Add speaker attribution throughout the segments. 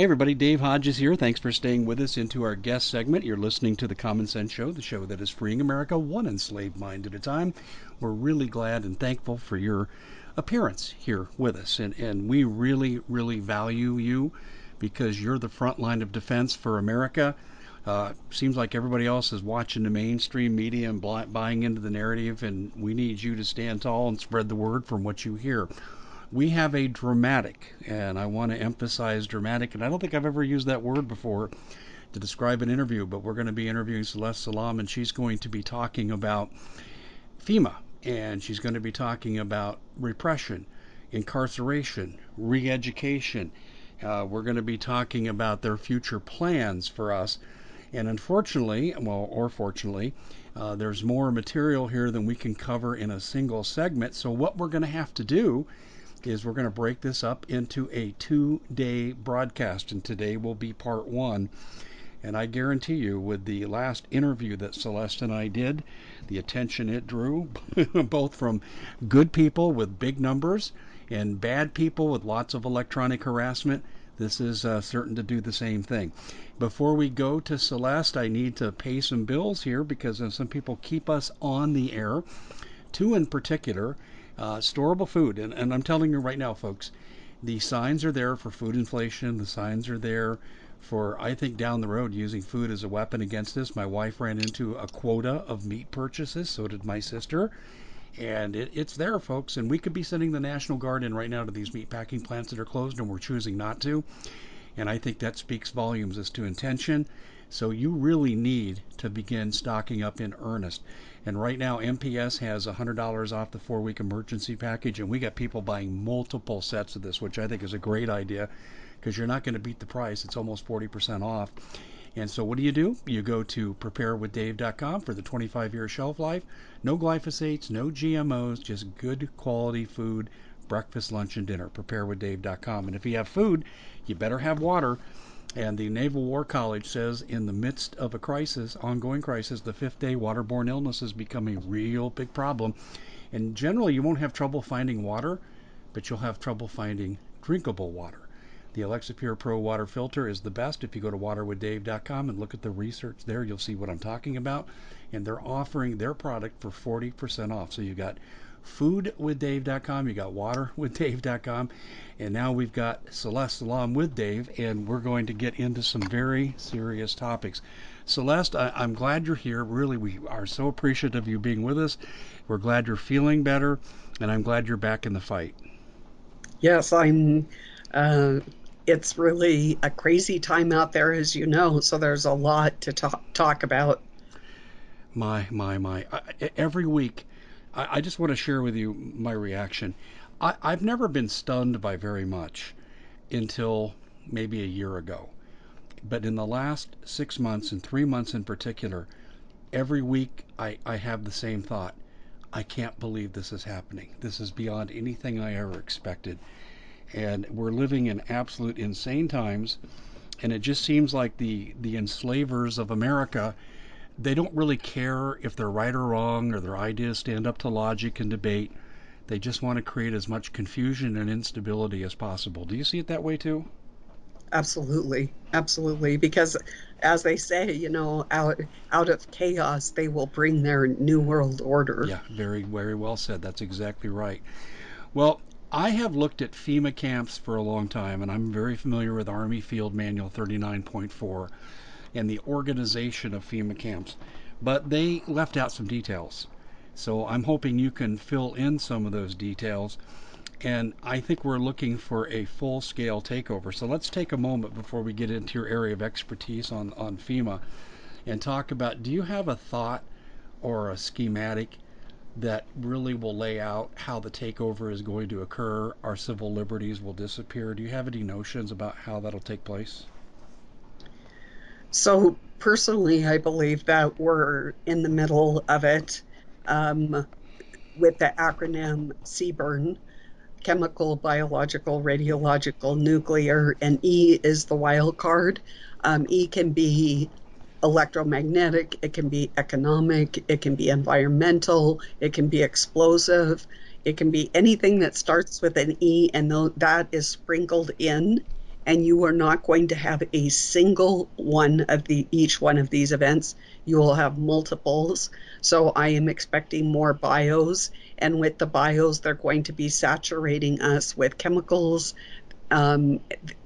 Speaker 1: Hey, everybody, Dave Hodges here. Thanks for staying with us into our guest segment. You're listening to The Common Sense Show, the show that is freeing America one enslaved mind at a time. We're really glad and thankful for your appearance here with us. And, and we really, really value you because you're the front line of defense for America. Uh, seems like everybody else is watching the mainstream media and buying into the narrative, and we need you to stand tall and spread the word from what you hear we have a dramatic, and I want to emphasize dramatic, and I don't think I've ever used that word before to describe an interview, but we're going to be interviewing Celeste Solum, and she's going to be talking about FEMA, and she's going to be talking about repression, incarceration, re education. Uh, we're going to be talking about their future plans for us. And unfortunately, well, or fortunately, uh, there's more material here than we can cover in a single segment. So, what we're going to have to do is we're going to break this up into a two day broadcast, and today will be part one. And I guarantee you, with the last interview that Celeste and I did, the attention it drew, both from good people with big numbers and bad people with lots of electronic harassment, this is uh, certain to do the same thing. Before we go to Celeste, I need to pay some bills here because uh, some people keep us on the air. Two in particular uh, storable food, and, and I'm telling you right now, folks, the signs are there for food inflation. The signs are there for, I think, down the road using food as a weapon against this. My wife ran into a quota of meat purchases, so did my sister. And it, it's there, folks. And we could be sending the National Guard in right now to these meat packing plants that are closed, and we're choosing not to. And I think that speaks volumes as to intention. So you really need to begin stocking up in earnest. And right now, MPS has $100 off the four week emergency package, and we got people buying multiple sets of this, which I think is a great idea because you're not going to beat the price. It's almost 40% off. And so, what do you do? You go to preparewithdave.com for the 25 year shelf life. No glyphosates, no GMOs, just good quality food breakfast, lunch, and dinner. Preparewithdave.com. And if you have food, you better have water. And the Naval War College says in the midst of a crisis, ongoing crisis, the fifth day waterborne illnesses become a real big problem. And generally, you won't have trouble finding water, but you'll have trouble finding drinkable water. The Alexa Pure Pro water filter is the best. If you go to waterwithdave.com and look at the research there, you'll see what I'm talking about. And they're offering their product for 40% off. So you've got foodwithdave.com, you got waterwithdave.com, and now we've got Celeste Solum with Dave, and we're going to get into some very serious topics. Celeste, I, am glad you're here. Really, we are so appreciative of you being with us. We're glad you're feeling better, and I'm glad you're back in the fight.
Speaker 2: Yes, I'm. Uh, it's really a crazy time out there, as you know, so there's a lot to talk, talk about.
Speaker 1: My, my, my. I, every week, I, I just want to share with you my reaction. I, I've never been stunned by very much until maybe a year ago. But in the last six months, and three months in particular, every week I, I have the same thought. I can't believe this is happening. This is beyond anything I ever expected. And we're living in absolute insane times. And it just seems like the, the enslavers of America they don't really care if they're right or wrong or their ideas stand up to logic and debate. They just want to create as much confusion and instability as possible. Do you see it that way too?
Speaker 2: Absolutely, absolutely. Because, as they say, you know, out out of chaos, they will bring their new world order.
Speaker 1: Yeah, very, very well said. That's exactly right. Well, I have looked at FEMA camps for a long time, and I'm very familiar with Army Field Manual 39.4 and the organization of FEMA camps. But they left out some details. So I'm hoping you can fill in some of those details. And I think we're looking for a full scale takeover. So let's take a moment before we get into your area of expertise on, on FEMA and talk about do you have a thought or a schematic that really will lay out how the takeover is going to occur? Our civil liberties will disappear. Do you have any notions about how that'll take place?
Speaker 2: So personally, I believe that we're in the middle of it um, with the acronym CBRN chemical, biological, radiological, nuclear, and E is the wild card. Um, e can be electromagnetic, it can be economic, it can be environmental, it can be explosive, it can be anything that starts with an E and that is sprinkled in and you are not going to have a single one of the each one of these events. You will have multiples. So I am expecting more bios, and with the bios, they're going to be saturating us with chemicals. Um,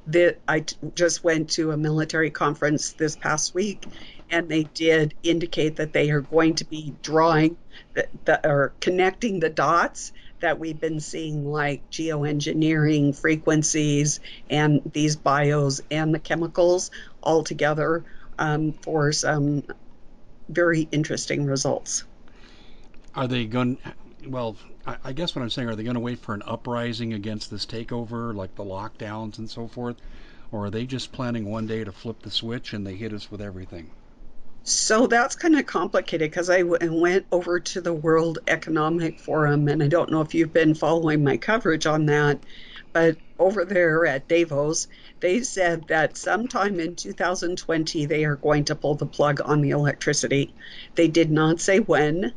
Speaker 2: the, I t- just went to a military conference this past week, and they did indicate that they are going to be drawing the, the, or connecting the dots that we've been seeing like geoengineering frequencies and these bios and the chemicals all together um, for some very interesting results.
Speaker 1: Are they going? Well, I, I guess what I'm saying, are they going to wait for an uprising against this takeover, like the lockdowns and so forth, or are they just planning one day to flip the switch and they hit us with everything?
Speaker 2: So that's kind of complicated because I w- went over to the World Economic Forum, and I don't know if you've been following my coverage on that, but over there at Davos, they said that sometime in 2020 they are going to pull the plug on the electricity. They did not say when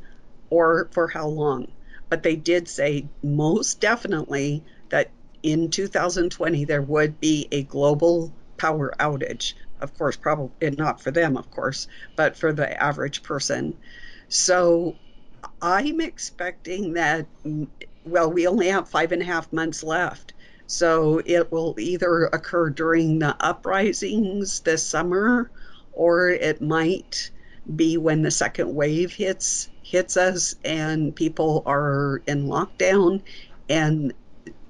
Speaker 2: or for how long, but they did say most definitely that in 2020 there would be a global power outage of course, probably not for them, of course, but for the average person. So I'm expecting that, well, we only have five and a half months left. So it will either occur during the uprisings this summer or it might be when the second wave hits hits us and people are in lockdown and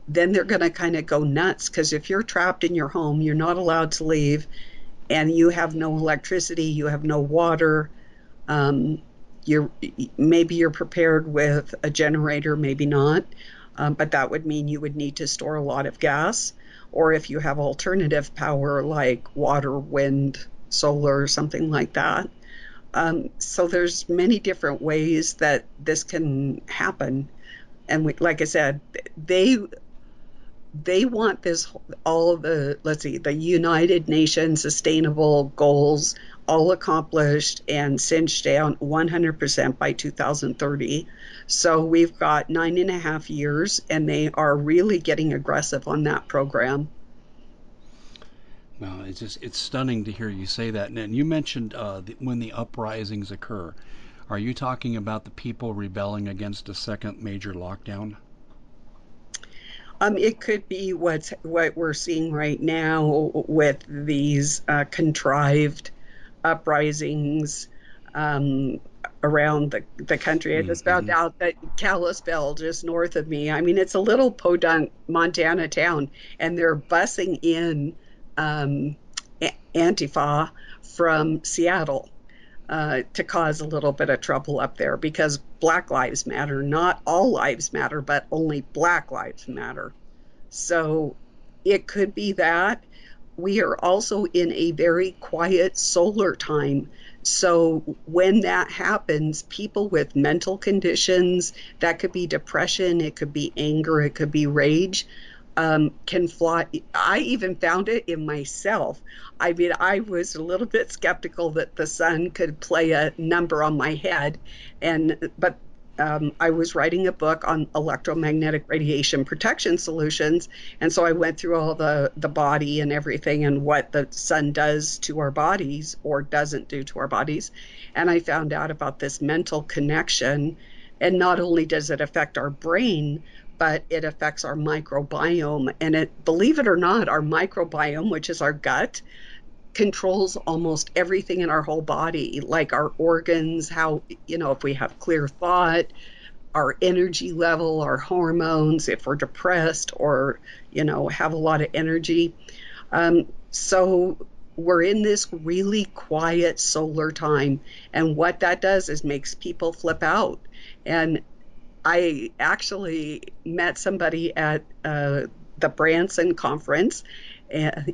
Speaker 2: then they're going to kind of go nuts because if you're trapped in your home you're not allowed to leave and you have no electricity, you have no water, um, you're maybe you're prepared with a generator, maybe not, um, but that would mean you would need to store a lot of gas. Or if you have alternative power like water, wind, solar, or something like that. Um, so there's many different ways that this can happen. And we, like I said, they they want this all of the let's see the united nations sustainable goals all accomplished and cinched down 100% by 2030 so we've got nine and a half years and they are really getting aggressive on that program.
Speaker 1: Well it's just it's stunning to hear you say that. And you mentioned uh, the, when the uprisings occur. Are you talking about the people rebelling against a second major lockdown
Speaker 2: um, it could be what's what we're seeing right now with these uh, contrived uprisings um, around the, the country. I just found mm-hmm. out that Kalispell, just north of me, I mean, it's a little podunk Montana town, and they're busing in um, Antifa from Seattle. Uh, to cause a little bit of trouble up there because Black Lives Matter. Not all lives matter, but only Black Lives Matter. So it could be that. We are also in a very quiet solar time. So when that happens, people with mental conditions, that could be depression, it could be anger, it could be rage, um, can fly. I even found it in myself. I mean, I was a little bit skeptical that the sun could play a number on my head, and but um, I was writing a book on electromagnetic radiation protection solutions, and so I went through all the the body and everything and what the sun does to our bodies or doesn't do to our bodies, and I found out about this mental connection, and not only does it affect our brain, but it affects our microbiome. And it, believe it or not, our microbiome, which is our gut, controls almost everything in our whole body, like our organs, how, you know, if we have clear thought, our energy level, our hormones, if we're depressed or, you know, have a lot of energy. Um, so we're in this really quiet solar time. And what that does is makes people flip out. And I actually met somebody at uh, the Branson conference, and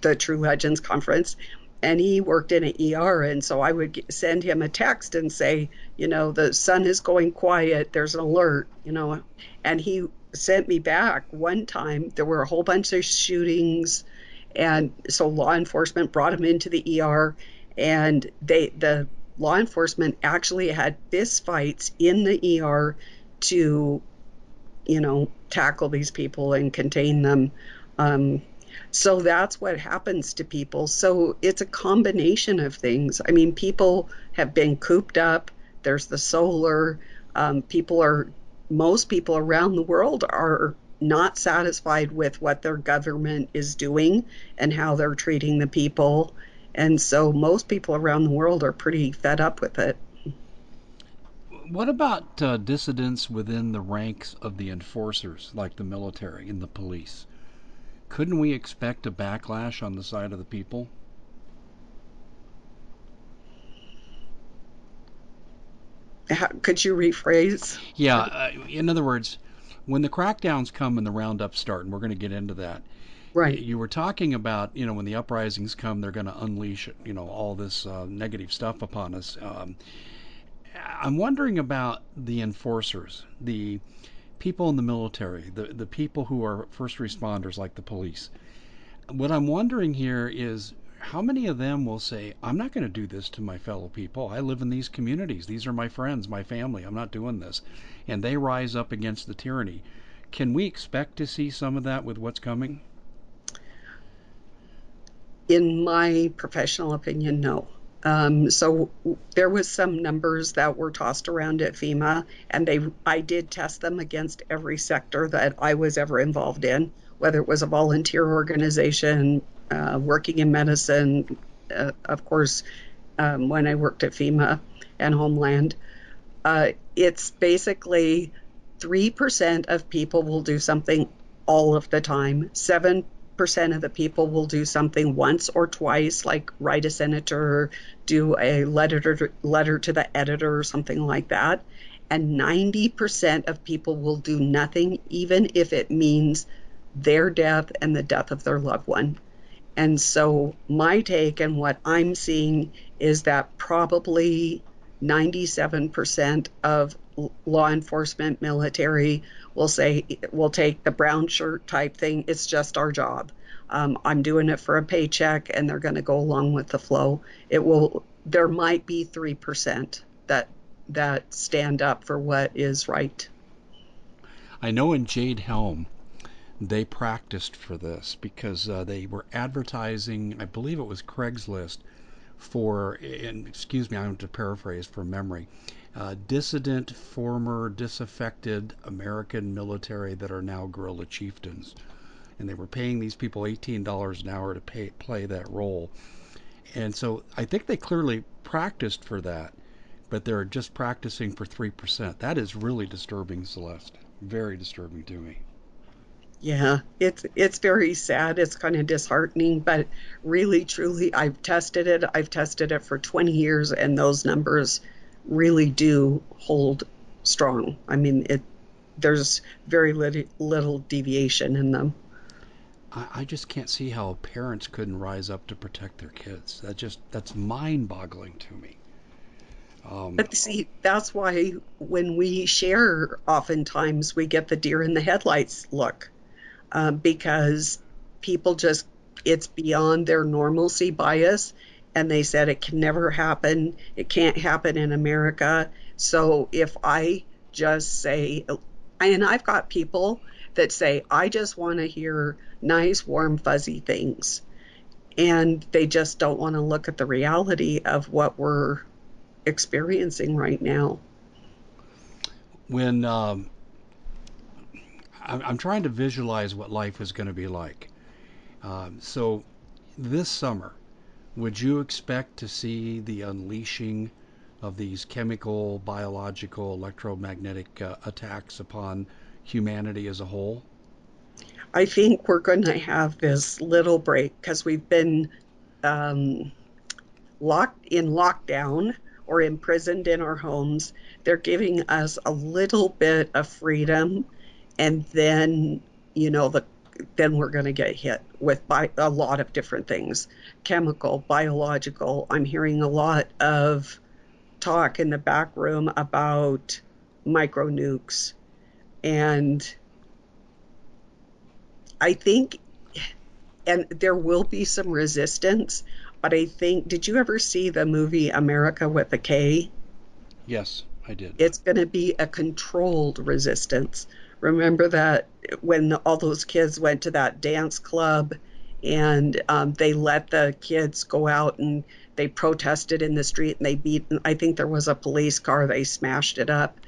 Speaker 2: the True Legends conference, and he worked in an ER. And so I would send him a text and say, you know, the sun is going quiet. There's an alert, you know. And he sent me back one time. There were a whole bunch of shootings, and so law enforcement brought him into the ER, and they the law enforcement actually had fist fights in the ER to, you know, tackle these people and contain them. Um, So that's what happens to people. So it's a combination of things. I mean, people have been cooped up. There's the solar. Um, people are, most people around the world are not satisfied with what their government is doing and how they're treating the people. And so most people around the world are pretty fed up with it.
Speaker 1: What about uh, dissidents within the ranks of the enforcers, like the military and the police? Couldn't we expect a backlash on the side of the people?
Speaker 2: How, could you rephrase?
Speaker 1: Yeah, uh, in other words, when the crackdowns come and the roundups start, and we're going to get into that.
Speaker 2: Right.
Speaker 1: You were talking about, you know, when the uprisings come, they're going to unleash, you know, all this uh, negative stuff upon us. Um, I'm wondering about the enforcers, the people in the military, the the people who are first responders like the police. What I'm wondering here is how many of them will say, I'm not going to do this to my fellow people. I live in these communities. These are my friends, my family. I'm not doing this. And they rise up against the tyranny. Can we expect to see some of that with what's coming?
Speaker 2: In my professional opinion, no. Um, so there was some numbers that were tossed around at FEMA, and they I did test them against every sector that I was ever involved in, whether it was a volunteer organization, uh, working in medicine, uh, of course, um, when I worked at FEMA and Homeland. Uh, it's basically 3% of people will do something all of the time, 7% of the people will do something once or twice, like write a senator, do a letter, letter to the editor, or something like that. And 90% of people will do nothing, even if it means their death and the death of their loved one. And so, my take and what I'm seeing is that probably 97% of law enforcement, military will say, we'll take the brown shirt type thing. It's just our job. Um, I'm doing it for a paycheck, and they're going to go along with the flow. It will. There might be three percent that that stand up for what is right.
Speaker 1: I know in Jade Helm, they practiced for this because uh, they were advertising, I believe it was Craigslist, for, and excuse me, I'm to paraphrase from memory, uh, dissident, former, disaffected American military that are now guerrilla chieftains. And they were paying these people $18 an hour to pay, play that role. And so I think they clearly practiced for that, but they're just practicing for 3%. That is really disturbing, Celeste. Very disturbing to me.
Speaker 2: Yeah, it's it's very sad. It's kind of disheartening, but really, truly, I've tested it. I've tested it for 20 years, and those numbers really do hold strong. I mean, it there's very little, little deviation in them.
Speaker 1: I, I just can't see how parents couldn't rise up to protect their kids. That just that's mind-boggling to me.
Speaker 2: Um, but see, that's why when we share, oftentimes we get the deer in the headlights look uh, because people just, it's beyond their normalcy bias. And they said it can never happen. It can't happen in America. So if I just say, and I've got people that say, I just want to hear nice, warm, fuzzy things. And they just don't want to look at the reality of what we're experiencing right now.
Speaker 1: When um, I'm trying to visualize what life is going to be like. Um, so, this summer, would you expect to see the unleashing of these chemical, biological, electromagnetic uh, attacks upon humanity as a whole?
Speaker 2: I think we're going to have this little break because we've been um, locked in lockdown or imprisoned in our homes. They're giving us a little bit of freedom and then you know the then we're going to get hit with by a lot of different things. Chemical biological i'm hearing a lot of talk in the back room about micro nukes and i think and there will be some resistance but i think did you ever see the movie america with a k?
Speaker 1: Yes i did.
Speaker 2: It's going to be a controlled resistance Remember that when all those kids went to that dance club and um, they let the kids go out and they protested in the street and they beat. I think there was a police car. They smashed it up,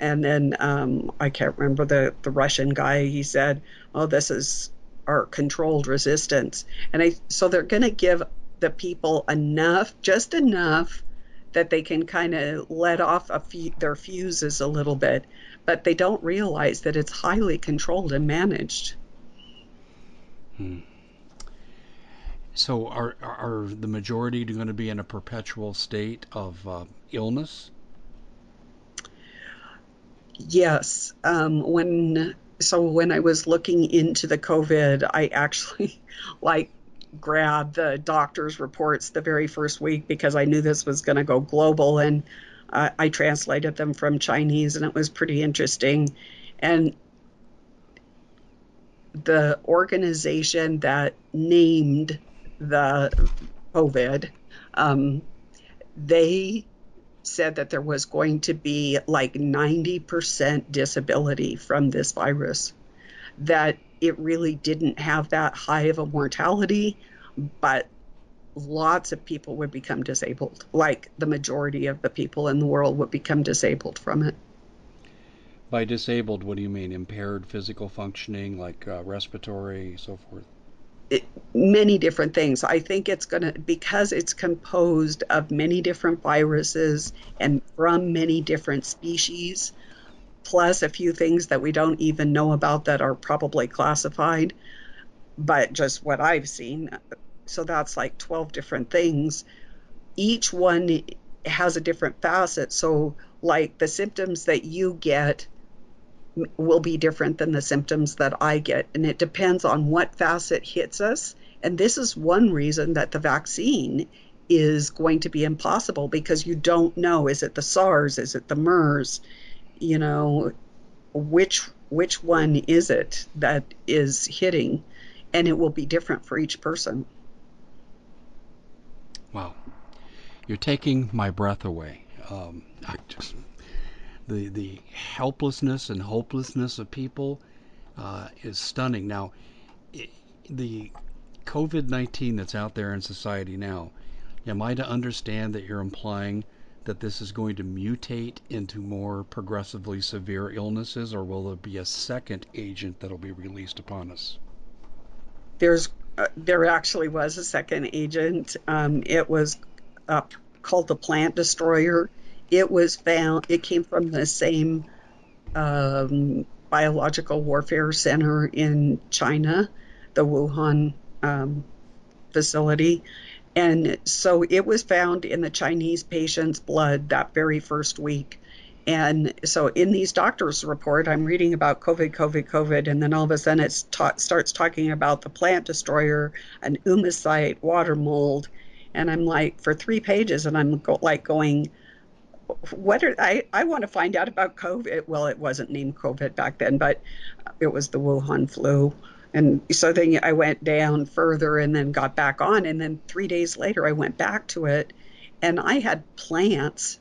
Speaker 2: and then um, I can't remember the the Russian guy. He said, "Oh, this is our controlled resistance," and I so they're going to give the people enough, just enough that they can kind of let off few, their fuses a little bit, but they don't realize that it's highly controlled and managed.
Speaker 1: Hmm. So, are are the majority going to be in a perpetual state of uh, illness?
Speaker 2: Yes. Um, when so when I was looking into the COVID, I actually like grabbed the doctor's reports the very first week because I knew this was going to go global, and uh, I translated them from Chinese, and it was pretty interesting. And the organization that named the COVID, um, they said that there was going to be like 90% disability from this virus, that it really didn't have that high of a mortality, but lots of people would become disabled. Like the majority of the people in the world would become disabled from it.
Speaker 1: By disabled, what do you mean? Impaired physical functioning, like uh, respiratory, so forth?
Speaker 2: it, many different things. I think it's going to, because it's composed of many different viruses and from many different species, plus a few things that we don't even know about that are probably classified, but just what I've seen. So that's like 12 different things. Each one has a different facet. So, like the symptoms that you get will be different than the symptoms that I get. And it depends on what facet hits us. And this is one reason that the vaccine is going to be impossible because you don't know is it the SARS, is it the MERS, you know, which which one is it that is hitting and it will be different for each person.
Speaker 1: Wow. You're taking my breath away. Um, I just the the helplessness and hopelessness of people uh, is stunning. Now, it, the COVID nineteen that's out there in society now, am I to understand that you're implying that this is going to mutate into more progressively severe illnesses, or will there be a second agent that'll be released upon us?
Speaker 2: There's uh, there actually was a second agent. Um, it was uh, called the plant destroyer it was found, it came from the same um, biological warfare center in China, the Wuhan um, facility. And so it was found in the Chinese patient's blood that very first week. And so in these doctors' report, I'm reading about COVID, COVID, COVID, and then all of a sudden it ta- starts talking about the plant destroyer, an oomycete, water mold, and I'm like for three pages, and I'm go- like going, what are, I, I want to find out about COVID. Well, it wasn't named COVID back then, but it was the Wuhan flu. And so then I went down further and then got back on. And then three days later, I went back to it and I had plants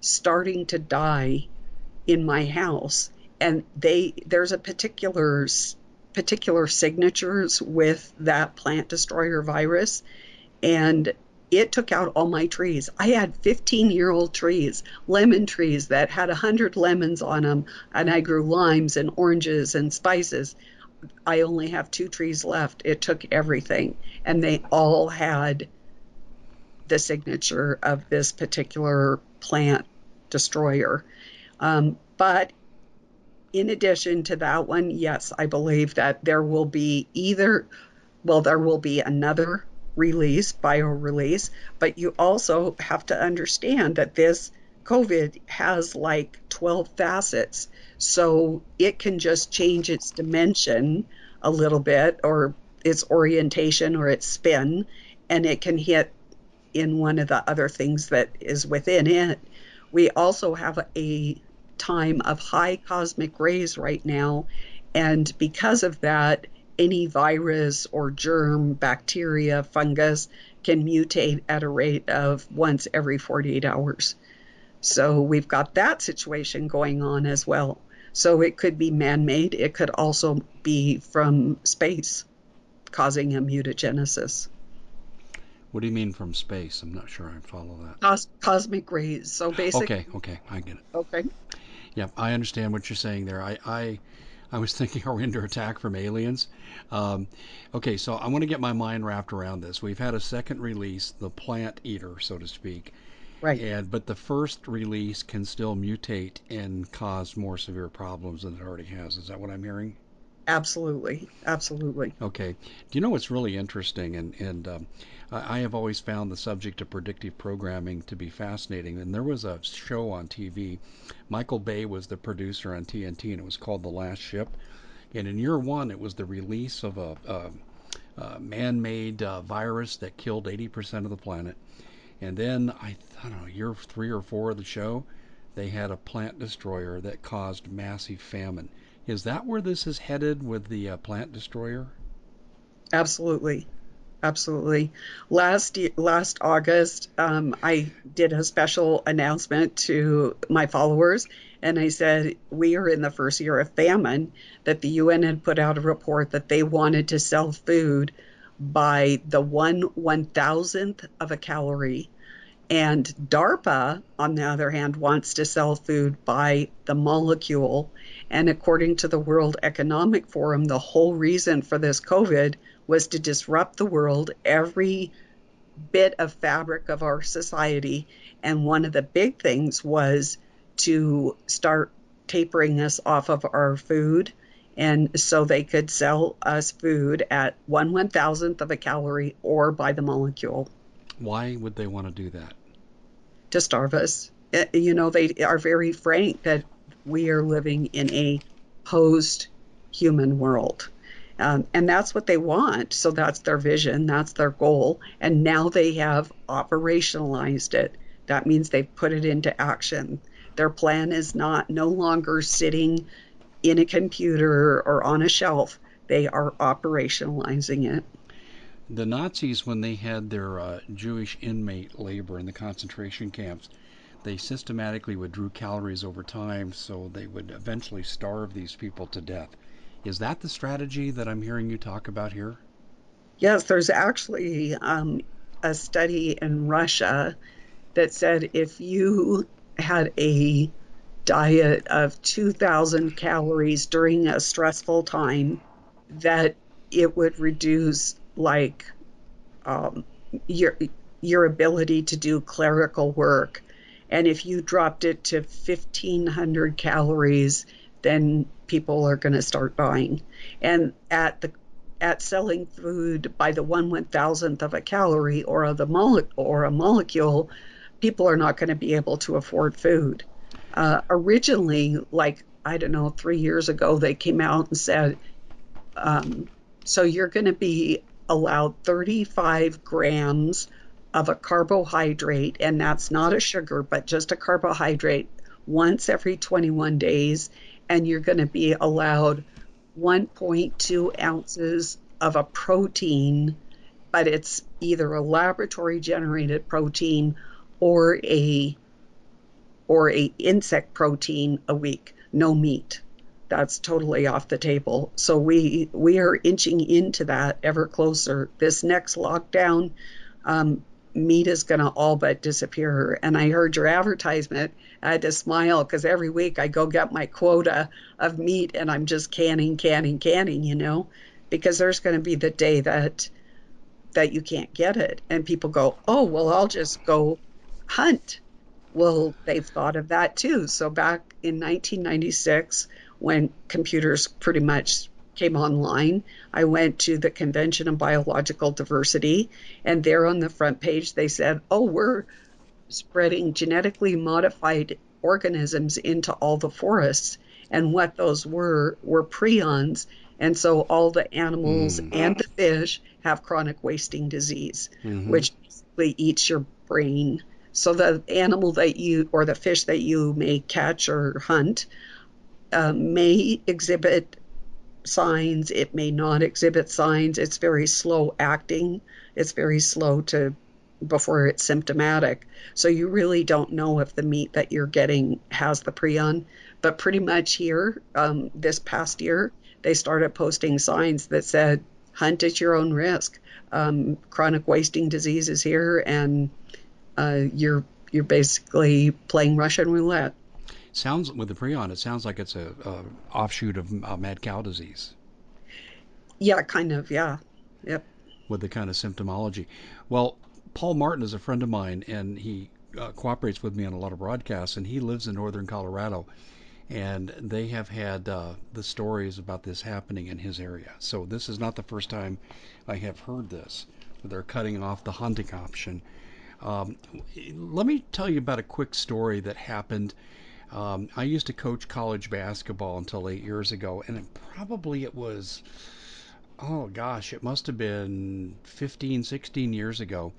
Speaker 2: starting to die in my house. And they, there's a particular, particular signatures with that plant destroyer virus. And it took out all my trees. I had 15 year old trees, lemon trees that had 100 lemons on them, and I grew limes and oranges and spices. I only have two trees left. It took everything, and they all had the signature of this particular plant destroyer. Um, but in addition to that one, yes, I believe that there will be either, well, there will be another release, bio release, but you also have to understand that this COVID has like 12 facets. So it can just change its dimension a little bit or its orientation or its spin, and it can hit in one of the other things that is within it. We also have a time of high cosmic rays right now, and because of that, any virus or germ, bacteria, fungus can mutate at a rate of once every 48 hours. So we've got that situation going on as well. So it could be man made, it could also be from space. causing a mutagenesis.
Speaker 1: What do you mean from space? I'm not sure I follow that.
Speaker 2: Cos- cosmic rays. So basically,
Speaker 1: Okay, okay, I get it.
Speaker 2: okay.
Speaker 1: Yeah, I understand what you're saying there. I, I, I was thinking, are we under attack from aliens? Um, okay, so I want to get my mind wrapped around this. We've had a second release, the plant eater, so to speak,
Speaker 2: Right.
Speaker 1: and but the first release can still mutate and cause more severe problems than it already has. Is that what I'm hearing?
Speaker 2: Absolutely. Absolutely.
Speaker 1: Okay. Do you know what's really interesting? And and um, I have always found the subject of predictive programming to be fascinating. And there was a show on TV. Michael Bay was the producer on TNT, and it was called The Last Ship. And in year one, it was the release of a, a, a man-made uh, virus that killed 80% of the planet. And then I, I don't know, year three or four of the show, they had a plant destroyer that caused massive famine. Is that where this is headed with the uh, plant destroyer?
Speaker 2: Absolutely. Absolutely. Last last August, um, I did a special announcement to my followers, and I said we are in the first year of famine. That the UN had put out a report that they wanted to sell food by the one one thousandth of a calorie, and DARPA, on the other hand, wants to sell food by the molecule. And according to the World Economic Forum, the whole reason for this COVID was to disrupt the world, every bit of fabric of our society. And one of the big things was to start tapering us off of our food. And so they could sell us food at one one thousandth of a calorie or by the molecule
Speaker 1: Why would they want to do that?
Speaker 2: to starve us. Uh, You know, they are very frank that we are living in a post human world. Um, and that's what they want. So that's their vision, that's their goal. And now they have operationalized it. That means they've put it into action. Their plan is not no longer sitting in a computer or on a shelf, they are operationalizing it.
Speaker 1: The Nazis, when they had their uh, Jewish inmate labor in the concentration camps, they systematically withdrew calories over time so they would eventually starve these people to death. Is that the strategy that I'm hearing you talk about here?
Speaker 2: Yes, there's actually um, a study in Russia that said if you had a diet of 2,000 calories during a stressful time, that it would reduce like um, your your ability to do clerical work. And if you dropped it to 1,500 calories, then people are going to start buying. And at the at selling food by the one one thousandth of a calorie or of the mole- or a molecule, people are not going to be able to afford food. Uh, originally, like I don't know, three years ago, they came out and said, um, so you're going to be allowed 35 grams of a carbohydrate, and that's not a sugar, but just a carbohydrate once every 21 days, and you're going to be allowed 1.2 ounces of a protein, but it's either a laboratory generated protein or a or a insect protein a week, no meat. That's totally off the table. So we we are inching into that ever closer. This next lockdown, um, meat is going to all but disappear. And I heard your advertisement. I had to smile because every week I go get my quota of meat and I'm just canning, canning, canning. You know, because there's going to be the day that that you can't get it, and people go, oh well, I'll just go hunt. Well, they've thought of that too. So back in 1996, when computers pretty much came online, I went to the Convention on Biological Diversity, and there on the front page they said, "Oh, we're spreading genetically modified organisms into all the forests." And what those were were prions, and so all the animals
Speaker 1: Mm.
Speaker 2: and the fish have chronic wasting disease,
Speaker 1: Mhm.
Speaker 2: which basically eats your brain. So the animal that you or the fish that you may catch or hunt uh, may exhibit signs, it may not exhibit signs. It's very slow acting. It's very slow to before it's symptomatic. So you really don't know if the meat that you're getting has the prion. But pretty much here, um, this past year, they started posting signs that said hunt at your own risk. Um, chronic wasting disease is here, and uh, you're you're basically playing Russian roulette.
Speaker 1: Sounds with the prion, it sounds like it's a, a offshoot of uh, mad cow disease.
Speaker 2: Yeah, kind of. Yeah. Yep.
Speaker 1: With the kind of symptomology. Well, Paul Martin is a friend of mine, and he uh, cooperates with me on a lot of broadcasts, and he lives in northern Colorado. And they have had uh, the stories about this happening in his area. So this is not the first time I have heard this. They're cutting off the hunting option. Um, let me tell you about a quick story that happened. Um, I used to coach college basketball until eight years ago, and it, probably it was, oh gosh, it must have been 15, 16 years ago.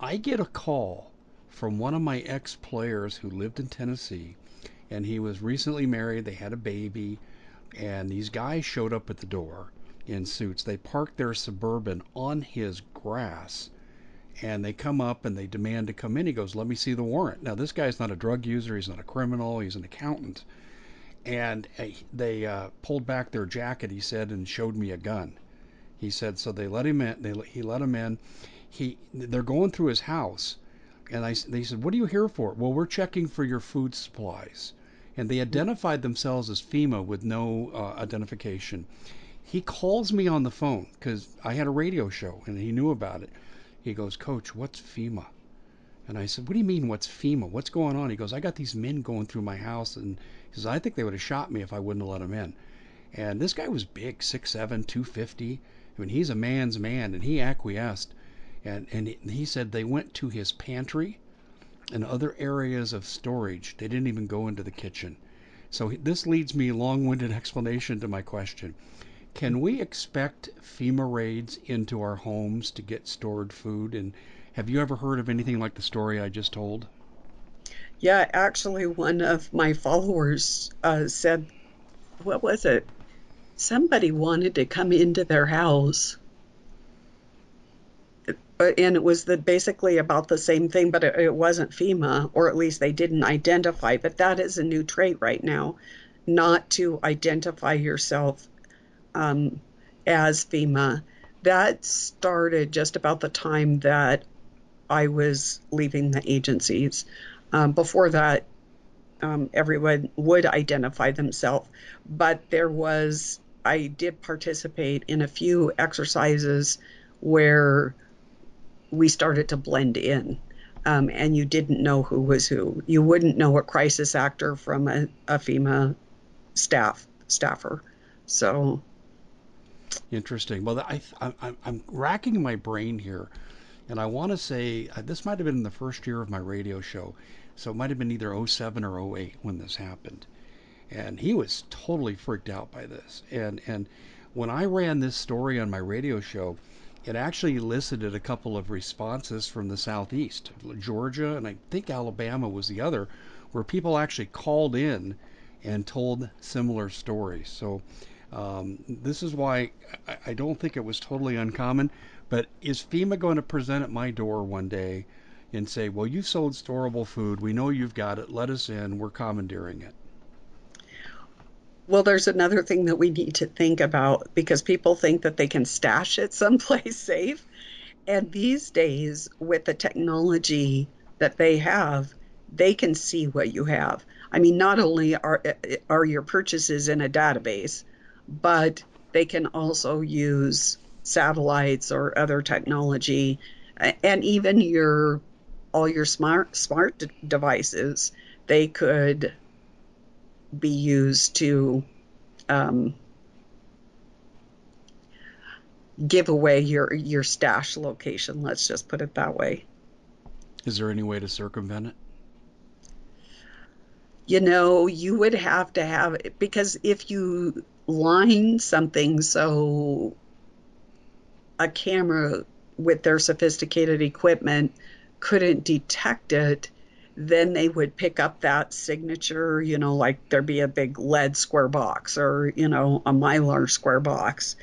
Speaker 1: I get a call from one of my ex players who lived in Tennessee, and he was recently married. They had a baby, and these guys showed up at the door in suits. They parked their suburban on his grass, and they come up and they demand to come in. He goes, "Let me see the warrant." Now this guy's not a drug user. He's not a criminal. He's an accountant. And uh, they uh, pulled back their jacket. He said and showed me a gun. He said so. They let him in. They he let him in. He they're going through his house and I, they said, What are you here for? Well, we're checking for your food supplies. And they identified themselves as FEMA with no uh, identification. He calls me on the phone because I had a radio show and he knew about it. He goes, Coach, what's FEMA? And I said, What do you mean, what's FEMA? What's going on? He goes, I got these men going through my house. And he says, I think they would have shot me if I wouldn't have let them in. And this guy was big, 6'7, 250. I mean, he's a man's man, and he acquiesced and and he said they went to his pantry and other areas of storage. They didn't even go into the kitchen. So this leads me long-winded explanation to my question. Can we expect FEMA raids into our homes to get stored food? And have you ever heard of anything like the story I just told?
Speaker 2: Yeah, actually, one of my followers uh, said, what was it? Somebody wanted to come into their house uh, and it was the, basically about the same thing, but it, it, wasn't FEMA, or at least they didn't identify. But that is a new trait right now, not to identify yourself um, as FEMA. That started just about the time that I was leaving the agencies. Um, before that, um, everyone would identify themselves, but there was, I did participate in a few exercises where we started to blend in. Um, and you didn't know who was who. You wouldn't know a crisis actor from a, a FEMA staff staffer. So
Speaker 1: interesting. Well, I, I, I'm racking my brain here, and I want to say uh, this might have been in the first year of my radio show, so it might have been either 07 or 08 when this happened, and he was totally freaked out by this. And and when I ran this story on my radio show, it actually elicited a couple of responses from the southeast, Georgia, and I think Alabama was the other, where people actually called in and told similar stories. So um, this is why I, I don't think it was totally uncommon. But is FEMA going to present at my door one day and say, "Well, you sold storable food. We know you've got it. Let us in. We're commandeering it."
Speaker 2: Well, there's another thing that we need to think about because people think that they can stash it someplace safe. And these days, with the technology that they have, they can see what you have. I mean, not only are, are your purchases in a database, but they can also use satellites or other technology and even your all your smart smart devices they could be used to um, give away your your stash location. Let's just put it that way.
Speaker 1: Is there any way to circumvent it?
Speaker 2: You know, you would have to have it because if you line something so a camera with their sophisticated equipment couldn't detect it, then they would pick up that signature, you know, like there'd be a big lead square box or, you know, a mylar square box.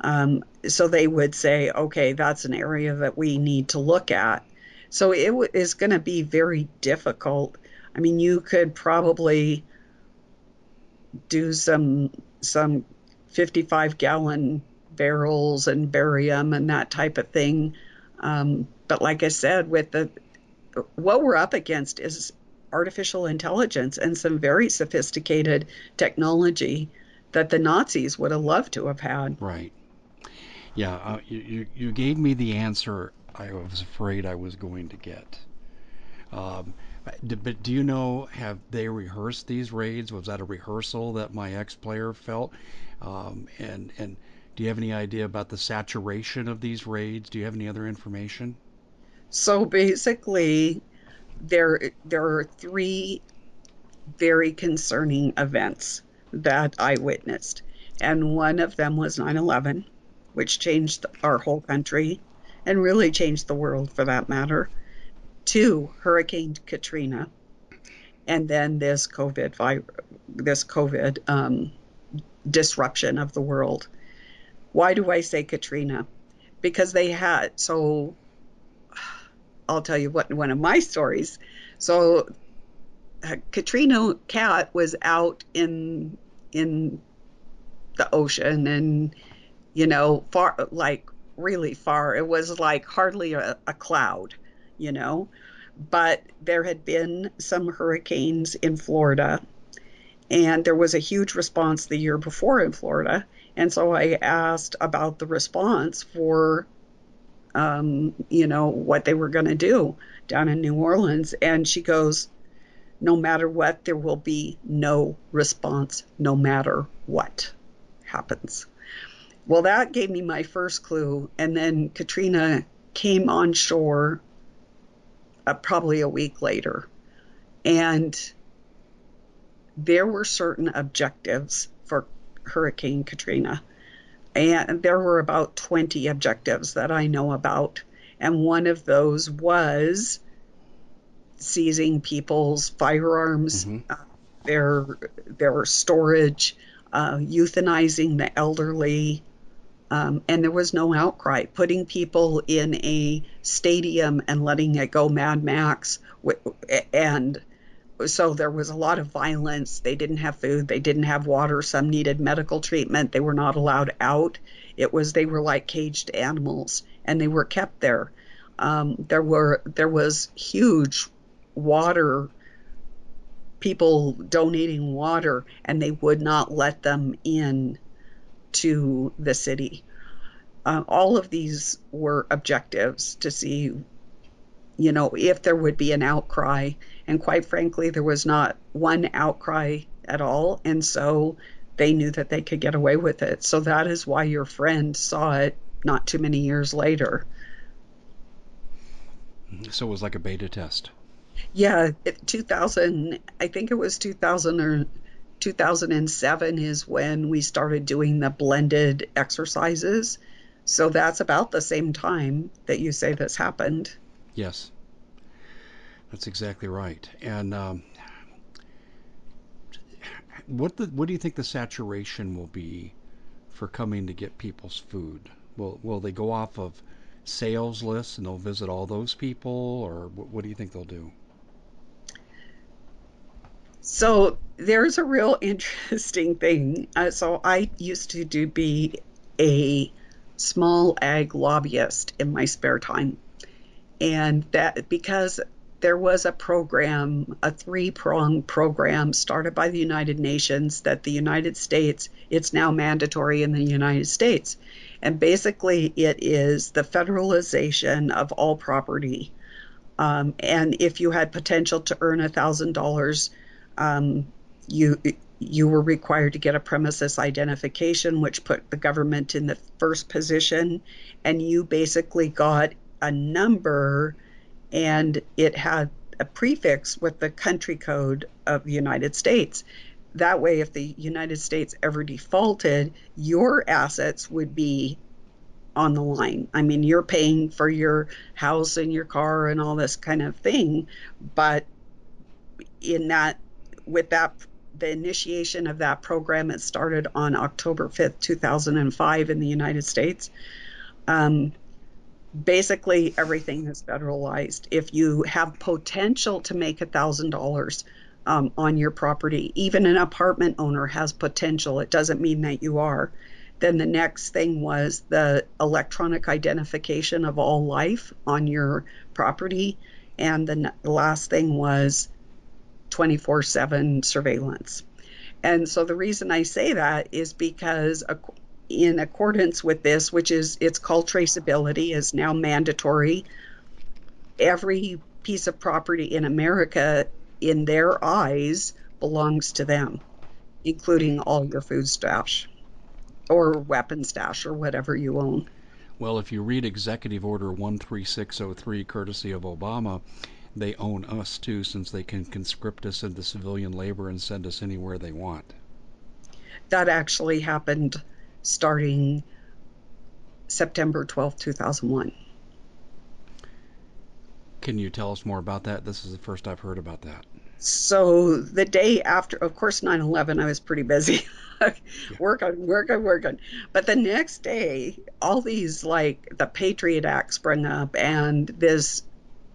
Speaker 2: Um, so they would say, okay, that's an area that we need to look at. So it w- is going to be very difficult. I mean, you could probably do some some 55 gallon barrels and barium and that type of thing. Um, but like I said, with the what we're up against is artificial intelligence and some very sophisticated technology that the Nazis would have loved to have had.
Speaker 1: Right. Yeah, uh, you, you gave me the answer I was afraid I was going to get. Um, but do you know, have they rehearsed these raids? Was that a rehearsal that my ex-player felt? Um, and and do you have any idea about the saturation of these raids? Do you have any other information?
Speaker 2: So basically, there there are three very concerning events that I witnessed, and one of them was 9/11, which changed our whole country, and really changed the world for that matter. Two, Hurricane Katrina, and then this COVID this COVID um, disruption of the world. Why do I say Katrina? Because they had so. I'll tell you what one of my stories. So uh, Katrina Cat was out in in the ocean and you know far like really far. It was like hardly a, a cloud, you know. But there had been some hurricanes in Florida and there was a huge response the year before in Florida. And so I asked about the response for, um, you know, what they were going to do down in New Orleans. And she goes, no matter what, there will be no response, no matter what happens. Well, that gave me my first clue. And then Katrina came on shore uh, probably a week later. And there were certain objectives for Hurricane Katrina. And there were about 20 objectives that I know about. And one of those was seizing people's firearms, mm-hmm. uh, their, their storage, uh, euthanizing the elderly. Um, and there was no outcry. Putting people in a stadium and letting it go Mad Max and so there was a lot of violence. They didn't have food, they didn't have water, some needed medical treatment, they were not allowed out. It was they were like caged animals and they were kept there. Um, there were there was huge water people donating water and they would not let them in to the city. Uh, all of these were objectives to see, you know, if there would be an outcry and quite frankly, there was not one outcry at all. And so they knew that they could get away with it. So that is why your friend saw it not too many years later.
Speaker 1: So it was like a beta test.
Speaker 2: Yeah, 2000, I think it was 2000 or 2007 is when we started doing the blended exercises. So that's about the same time that you say this happened.
Speaker 1: Yes. That's exactly right. And um, what the what do you think the saturation will be for coming to get people's food? Will will they go off of sales lists and they'll visit all those people, or what, what do you think they'll do?
Speaker 2: So there's a real interesting thing. Uh, so I used to do be a small ag lobbyist in my spare time, and that because there was a program, a three pronged program started by the United Nations that the United States, it's now mandatory in the United States. And basically, it is the federalization of all property. Um, and if you had potential to earn $1,000, um, you you were required to get a premises identification, which put the government in the first position, and you basically got a number and it had a prefix with the country code of the United States. That way, if the United States ever defaulted, your assets would be on the line. I mean, you're paying for your house and your car and all this kind of thing, but in that, with that, the initiation of that program, it started on October 5th, 2005 in the United States. Um, basically everything is federalized. If you have potential to make a thousand dollars um, on your property, even an apartment owner has potential. It doesn't mean that you are. Then the next thing was the electronic identification of all life on your property. And the last thing was 24 7 surveillance. And so the reason I say that is because in accordance with this, which is it's called traceability, is now mandatory. Every piece of property in America, in their eyes, belongs to them, including all your food stash or weapon stash or whatever you own.
Speaker 1: Well, if you read Executive Order 13603, courtesy of Obama, they own us too, since they can conscript us into civilian labor and send us anywhere they want.
Speaker 2: That actually happened starting September 12, 2001.
Speaker 1: Can you tell us more about that? This is the first I've heard about that.
Speaker 2: So the day after, of course, 9 11, I was pretty busy. working, working, working. But the next day, all these, like, the Patriot Act sprung up, and this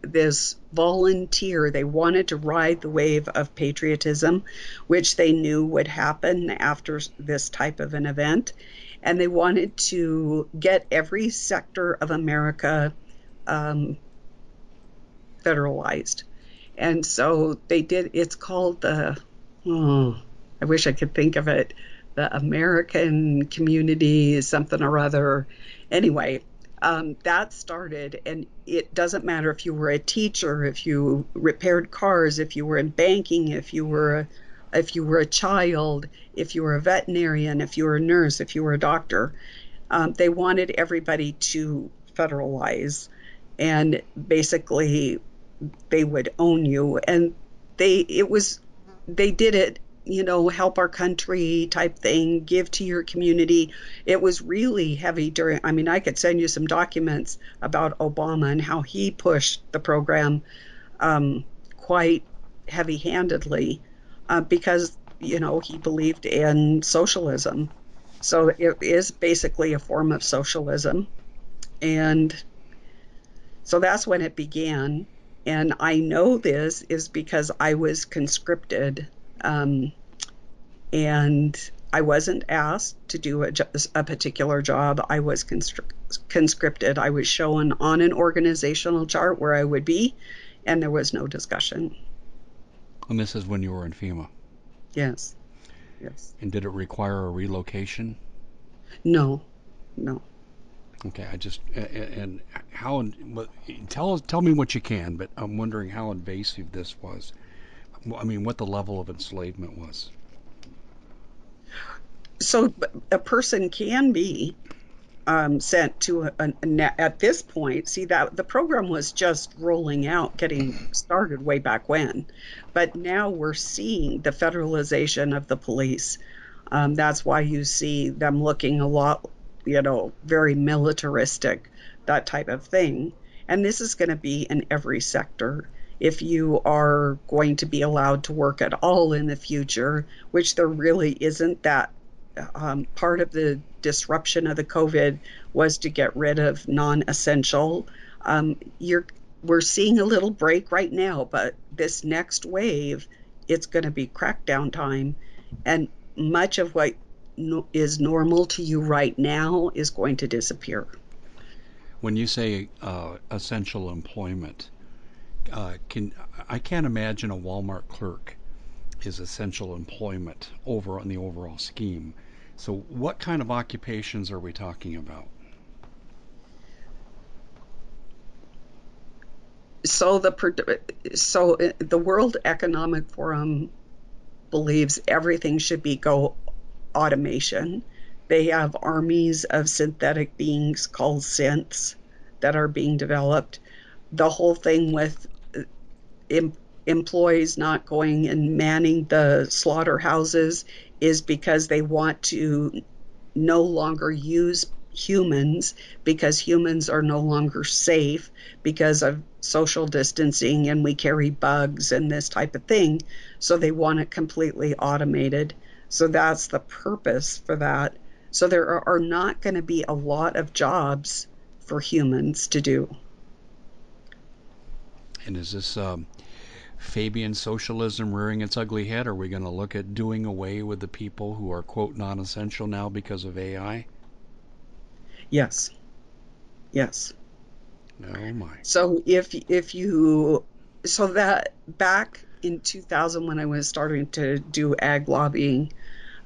Speaker 2: this volunteer. They wanted to ride the wave of patriotism, which they knew would happen after this type of an event. And they wanted to get every sector of America um, federalized. And so they did, it's called the, oh, I wish I could think of it, the American Community, something or other. Anyway, um, that started, and it doesn't matter if you were a teacher, if you repaired cars, if you were in banking, if you were a, if you were a child, if you were a veterinarian, if you were a nurse, if you were a doctor. Um, they wanted everybody to federalize, and basically they would own you. And they it was they did it you know, help our country type thing, give to your community. It was really heavy during, I mean, I could send you some documents about Obama and how he pushed the program um, quite heavy handedly uh, because, you know, he believed in socialism. So it is basically a form of socialism. And so that's when it began. And I know this is because I was conscripted um, and I wasn't asked to do a, a particular job. I was conscripted. I was shown on an organizational chart where I would be, and there was no discussion.
Speaker 1: And this is when you were in FEMA?
Speaker 2: Yes. Yes.
Speaker 1: And did it require a relocation?
Speaker 2: No. No.
Speaker 1: Okay, I just and how tell tell me what you can, but I'm wondering how invasive this was. I mean, what the level of enslavement was.
Speaker 2: So a person can be um, sent to a, a, at this point. See that the program was just rolling out, getting started way back when, but now we're seeing the federalization of the police. Um, that's why you see them looking a lot, you know, very militaristic, that type of thing. And this is going to be in every sector if you are going to be allowed to work at all in the future, which there really isn't that um, part of the disruption of the COVID was to get rid of non-essential. Um, you're we're seeing a little break right now, but this next wave, it's going to be crackdown time, and much of what no, is normal to you right now is going to disappear.
Speaker 1: When you say uh, essential employment, uh, can I can't imagine a Walmart clerk is essential employment over on the overall scheme. So, what kind of occupations are we talking about?
Speaker 2: So the so uh, the World Economic Forum believes everything should be go automation. They have armies of synthetic beings called synths that are being developed. The whole thing with em- employees not going and manning the slaughterhouses is because they want to no longer use humans because humans are no longer safe because of social distancing and we carry bugs and this type of thing. So they want it completely automated. So that's the purpose for that. So there are not going to be a lot of jobs for humans to do.
Speaker 1: And is this um, Fabian socialism rearing its ugly head? Are we going to look at doing away with the people who are, quote, non essential now because of AI?
Speaker 2: Yes. Yes.
Speaker 1: Oh my.
Speaker 2: So if if you so that back in 2000 when I was starting to do ag lobbying,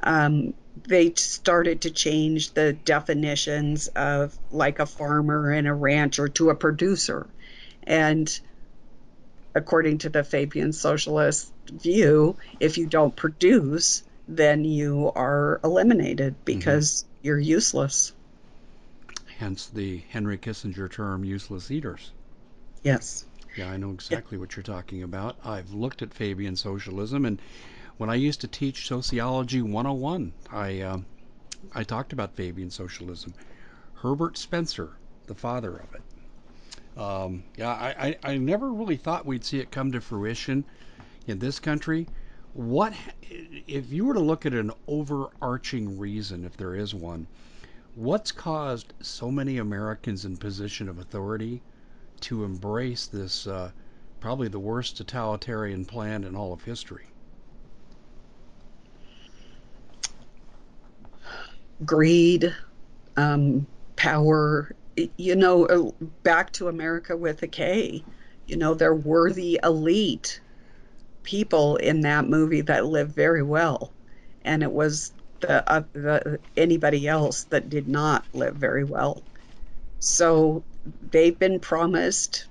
Speaker 2: um, they started to change the definitions of like a farmer and a rancher to a producer, and according to the Fabian socialist view, if you don't produce, then you are eliminated because mm-hmm. you're useless.
Speaker 1: Hence the Henry Kissinger term useless eaters.
Speaker 2: Yes.
Speaker 1: Yeah, I know exactly yeah. what you're talking about. I've looked at Fabian socialism, and when I used to teach Sociology 101, I, uh, I talked about Fabian socialism. Herbert Spencer, the father of it, um, yeah, I, I, I never really thought we'd see it come to fruition in this country. What if you were to look at an overarching reason, if there is one, what's caused so many Americans in position of authority to embrace this uh, probably the worst totalitarian plan in all of history?
Speaker 2: Greed, um, power, you know, uh, back to America with a K. You know, there were the elite people in that movie that lived very well, and it was the, uh, the anybody else that did not live very well. So they've been promised.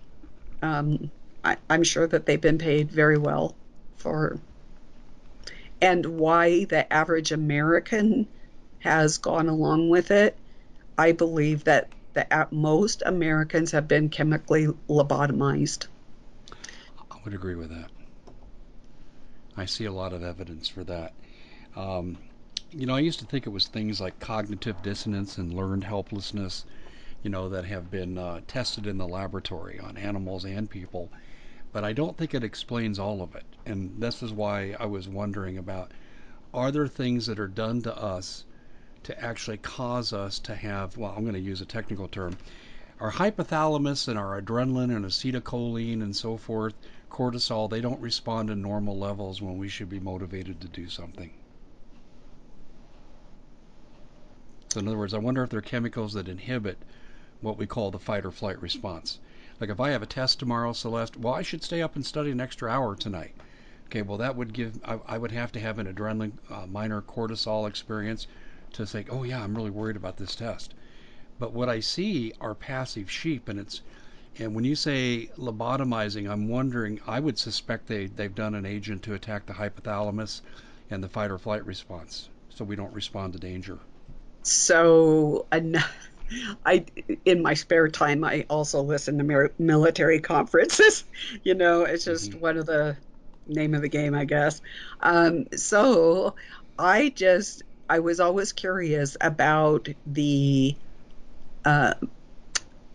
Speaker 2: Um, I, I'm sure that they've been paid very well for, and why the average American has gone along with it. I believe that that most Americans have been chemically lobotomized.
Speaker 1: I would agree with that. I see a lot of evidence for that. Um, you know, I used to think it was things like cognitive dissonance and learned helplessness, you know, that have been uh, tested in the laboratory on animals and people. But I don't think it explains all of it. And this is why I was wondering about are there things that are done to us to actually cause us to have, well, I'm going to use a technical term, our hypothalamus and our adrenaline and acetylcholine and so forth, cortisol, they don't respond to normal levels when we should be motivated to do something. So, in other words, I wonder if there are chemicals that inhibit what we call the fight or flight response. Like if I have a test tomorrow, Celeste, well, I should stay up and study an extra hour tonight. Okay, well, that would give, I, I would have to have an adrenaline, uh, minor cortisol experience to say, oh yeah, I'm really worried about this test. But what I see are passive sheep, and it's and when you say lobotomizing, I'm wondering. I would suspect they they've done an agent to attack the hypothalamus and the fight or flight response, so we don't respond to danger.
Speaker 2: So, I in my spare time I also listen to military conferences. you know, it's just mm-hmm. one of the name of the game, I guess. Um, so I just I was always curious about the uh,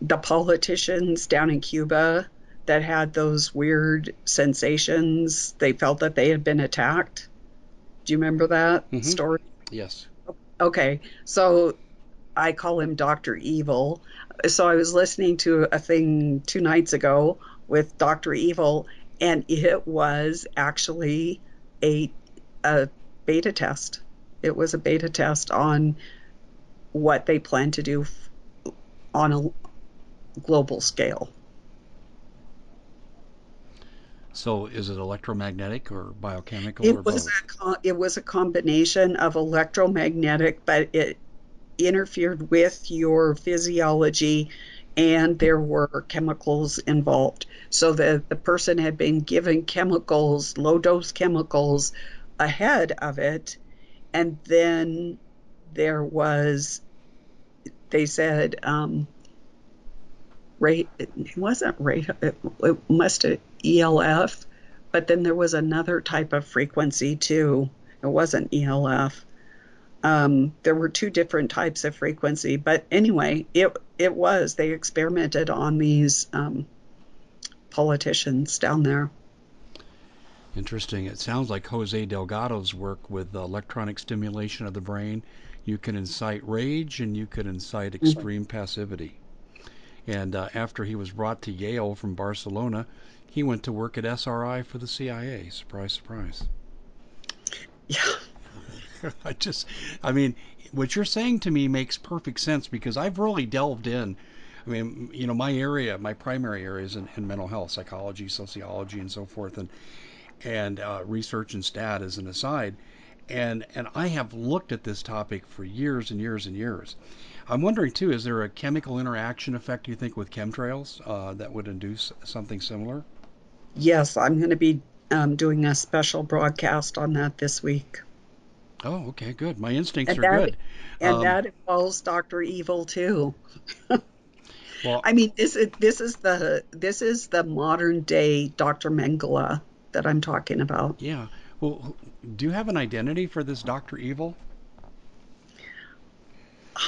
Speaker 2: the politicians down in Cuba that had those weird sensations. They felt that they had been attacked. Do you remember that mm-hmm. story?
Speaker 1: Yes.
Speaker 2: Okay, so I call him Doctor Evil. So I was listening to a thing two nights ago with Doctor Evil, and it was actually a a beta test it was a beta test on what they plan to do on a global scale.
Speaker 1: So, is it electromagnetic or biochemical?
Speaker 2: It
Speaker 1: or
Speaker 2: was both? a it was a combination of electromagnetic, but it interfered with your physiology, and there were chemicals involved. So the the person had been given chemicals, low dose chemicals, ahead of it, and then there was they said um, rate it wasn't rate it, it must have ELF, but then there was another type of frequency too. It wasn't ELF. Um, there were two different types of frequency, but anyway, it it was they experimented on these um, politicians down there.
Speaker 1: Interesting. It sounds like Jose Delgado's work with electronic stimulation of the brain. You can incite rage and you can incite mm-hmm. extreme mm-hmm. passivity. And uh, after he was brought to Yale from Barcelona, he went to work at SRI for the CIA. Surprise, surprise.
Speaker 2: Yeah.
Speaker 1: I just, I mean, what you're saying to me makes perfect sense because I've really delved in. I mean, you know, my area, my primary area is in, in mental health, psychology, sociology, and so forth, and and uh, research and stat as an aside. And and I have looked at this topic for years and years and years. I'm wondering too, is there a chemical interaction effect you think with chemtrails uh, that would induce something similar?
Speaker 2: Yes, I'm going to be um, doing a special broadcast on that this week.
Speaker 1: Oh, okay, good. My instincts
Speaker 2: And
Speaker 1: are
Speaker 2: that
Speaker 1: good.
Speaker 2: and
Speaker 1: Um,
Speaker 2: that involves Dr. Evil too.
Speaker 1: well,
Speaker 2: I mean, this is this is the this is the modern day Dr. Mengele that I'm talking about.
Speaker 1: yeah. Well, do you have an identity for this Doctor Evil?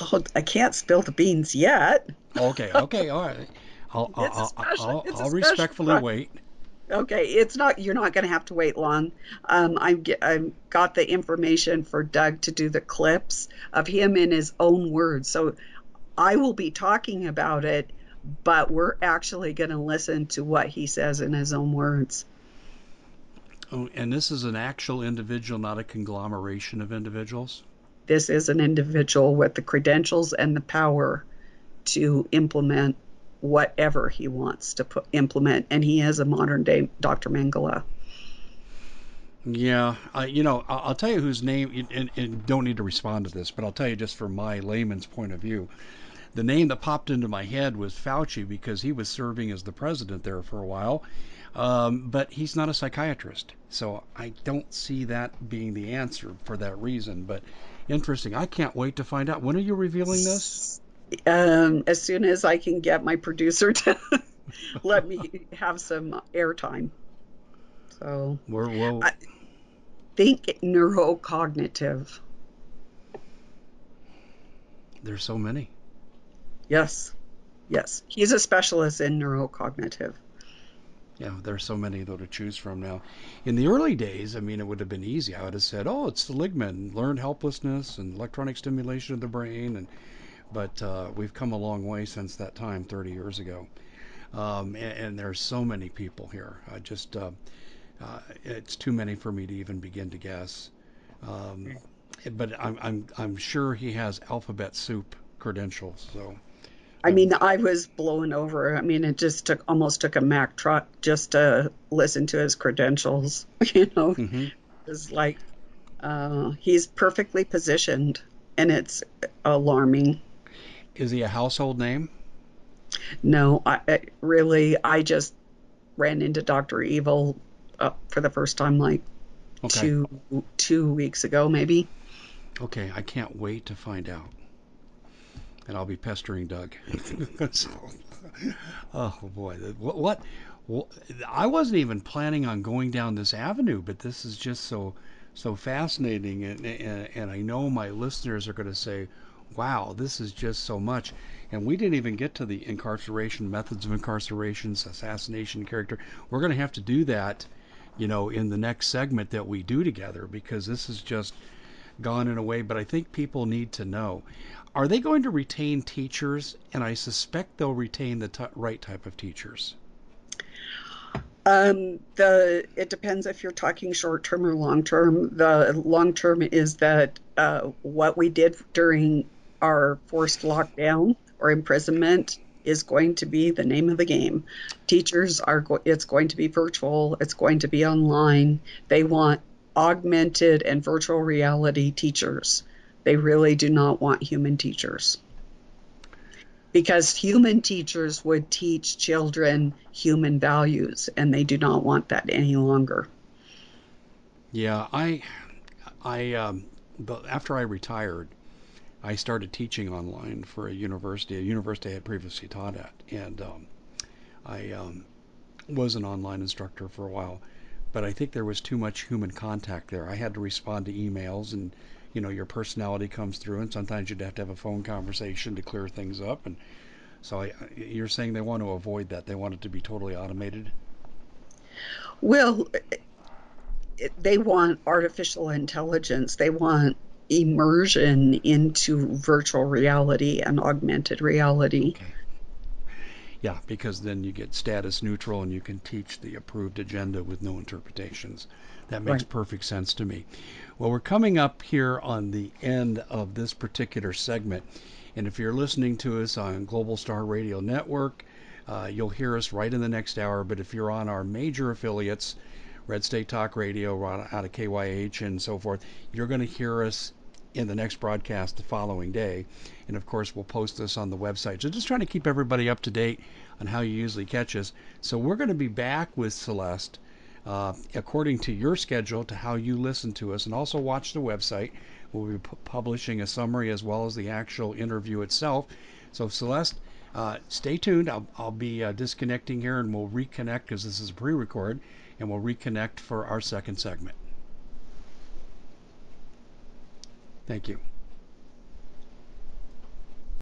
Speaker 2: Oh, I can't spill the beans yet.
Speaker 1: Okay, okay, all right. I'll I'll,
Speaker 2: It's a
Speaker 1: I'll,
Speaker 2: special-
Speaker 1: I'll, I'll respectfully
Speaker 2: pro-
Speaker 1: wait.
Speaker 2: Okay, it's not. You're not going to have to wait long. Um, I I got the information for Doug to do the clips of him in his own words. So I will be talking about it, but we're actually going to listen to what he says in his own words.
Speaker 1: Oh, and this is an actual individual, not a conglomeration of individuals.
Speaker 2: This is an individual with the credentials and the power to implement whatever he wants to put, implement, and he is a modern day Dr. Mengele.
Speaker 1: Yeah, I, you know, I'll, I'll tell you whose name, and, and don't need to respond to this, but I'll tell you just from my layman's point of view. The name that popped into my head was Fauci because he was serving as the president there for a while, um, but he's not a psychiatrist, so I don't see that being the answer for that reason. But interesting. I can't wait to find out. When are you revealing this?
Speaker 2: um, as soon as I can get my producer to let me have some airtime. So
Speaker 1: We're, we'll,
Speaker 2: I- think neurocognitive.
Speaker 1: there's so many.
Speaker 2: Yes, yes. He's a specialist in neurocognitive.
Speaker 1: Yeah, there's so many though to choose from now. In the early days, I mean, it would have been easy. I would have said, "Oh, it's Seligman, learned helplessness, and electronic stimulation of the brain." And but uh, we've come a long way since that time, 30 years ago. Um, and, and there's so many people here. I just, uh, uh, it's too many for me to even begin to guess. Um, but I'm, I'm, I'm sure he has alphabet soup credentials. So
Speaker 2: I mean, I was blown over. I mean, it just took almost took a Mack truck just to listen to his credentials. You know,
Speaker 1: mhm.
Speaker 2: it's like uh, he's perfectly positioned, and it's alarming.
Speaker 1: is he a household name?
Speaker 2: No, I, I really, I just ran into Doctor Evil uh, for the first time like
Speaker 1: Okay.
Speaker 2: two two weeks ago, maybe.
Speaker 1: Okay, I can't wait to find out. And I'll be pestering Doug. So- oh boy, what, what, what? I wasn't even planning on going down this avenue, but this is just so so fascinating, and and, and I know my listeners are going to say, "Wow, this is just so much." And we didn't even get to the incarceration methods of incarceration, assassination character. We're going to have to do that, you know, in the next segment that we do together because this is just gone in a way, but I think people need to know. Are they going to retain teachers? And I suspect they'll retain the t- right type of teachers.
Speaker 2: Um, the it depends if you're talking short term or long term. The long term is that uh, what we did during our forced lockdown or imprisonment is going to be the name of the game. Teachers are go- it's going to be virtual. It's going to be online. They want augmented and virtual reality teachers. They really do not want human teachers. Because human teachers would teach children human values, and they do not want that any longer.
Speaker 1: Yeah, I, I, um, after I retired, I started teaching online for a university, a university I had previously taught at, and um, I um, was an online instructor for a while. But I think there was too much human contact there. I had to respond to emails, and you know your personality comes through, and sometimes you'd have to have a phone conversation to clear things up. And so I, you're saying they want to avoid that. They want it to be totally automated.
Speaker 2: Well, they want artificial intelligence. They want immersion into virtual reality and augmented reality.
Speaker 1: Yeah, because then you get status neutral and you can teach the approved agenda with no interpretations. That makes
Speaker 2: Right.
Speaker 1: perfect sense to me. Well, we're coming up here on the end of this particular segment. And if you're listening to us on Global Star Radio Network, uh, you'll hear us right in the next hour. But if you're on our major affiliates, Red State Talk Radio out of KYH and so forth, you're going to hear us in the next broadcast the following day. And of course, we'll post this on the website. So just trying to keep everybody up to date on how you usually catch us. So we're going to be back with Celeste uh, according to your schedule to how you listen to us and also watch the website. We'll be pu- publishing a summary as well as the actual interview itself. So, Celeste, uh, stay tuned. I'll, I'll be uh, disconnecting here and we'll reconnect because this is a pre record and we'll reconnect for our second segment. Thank you.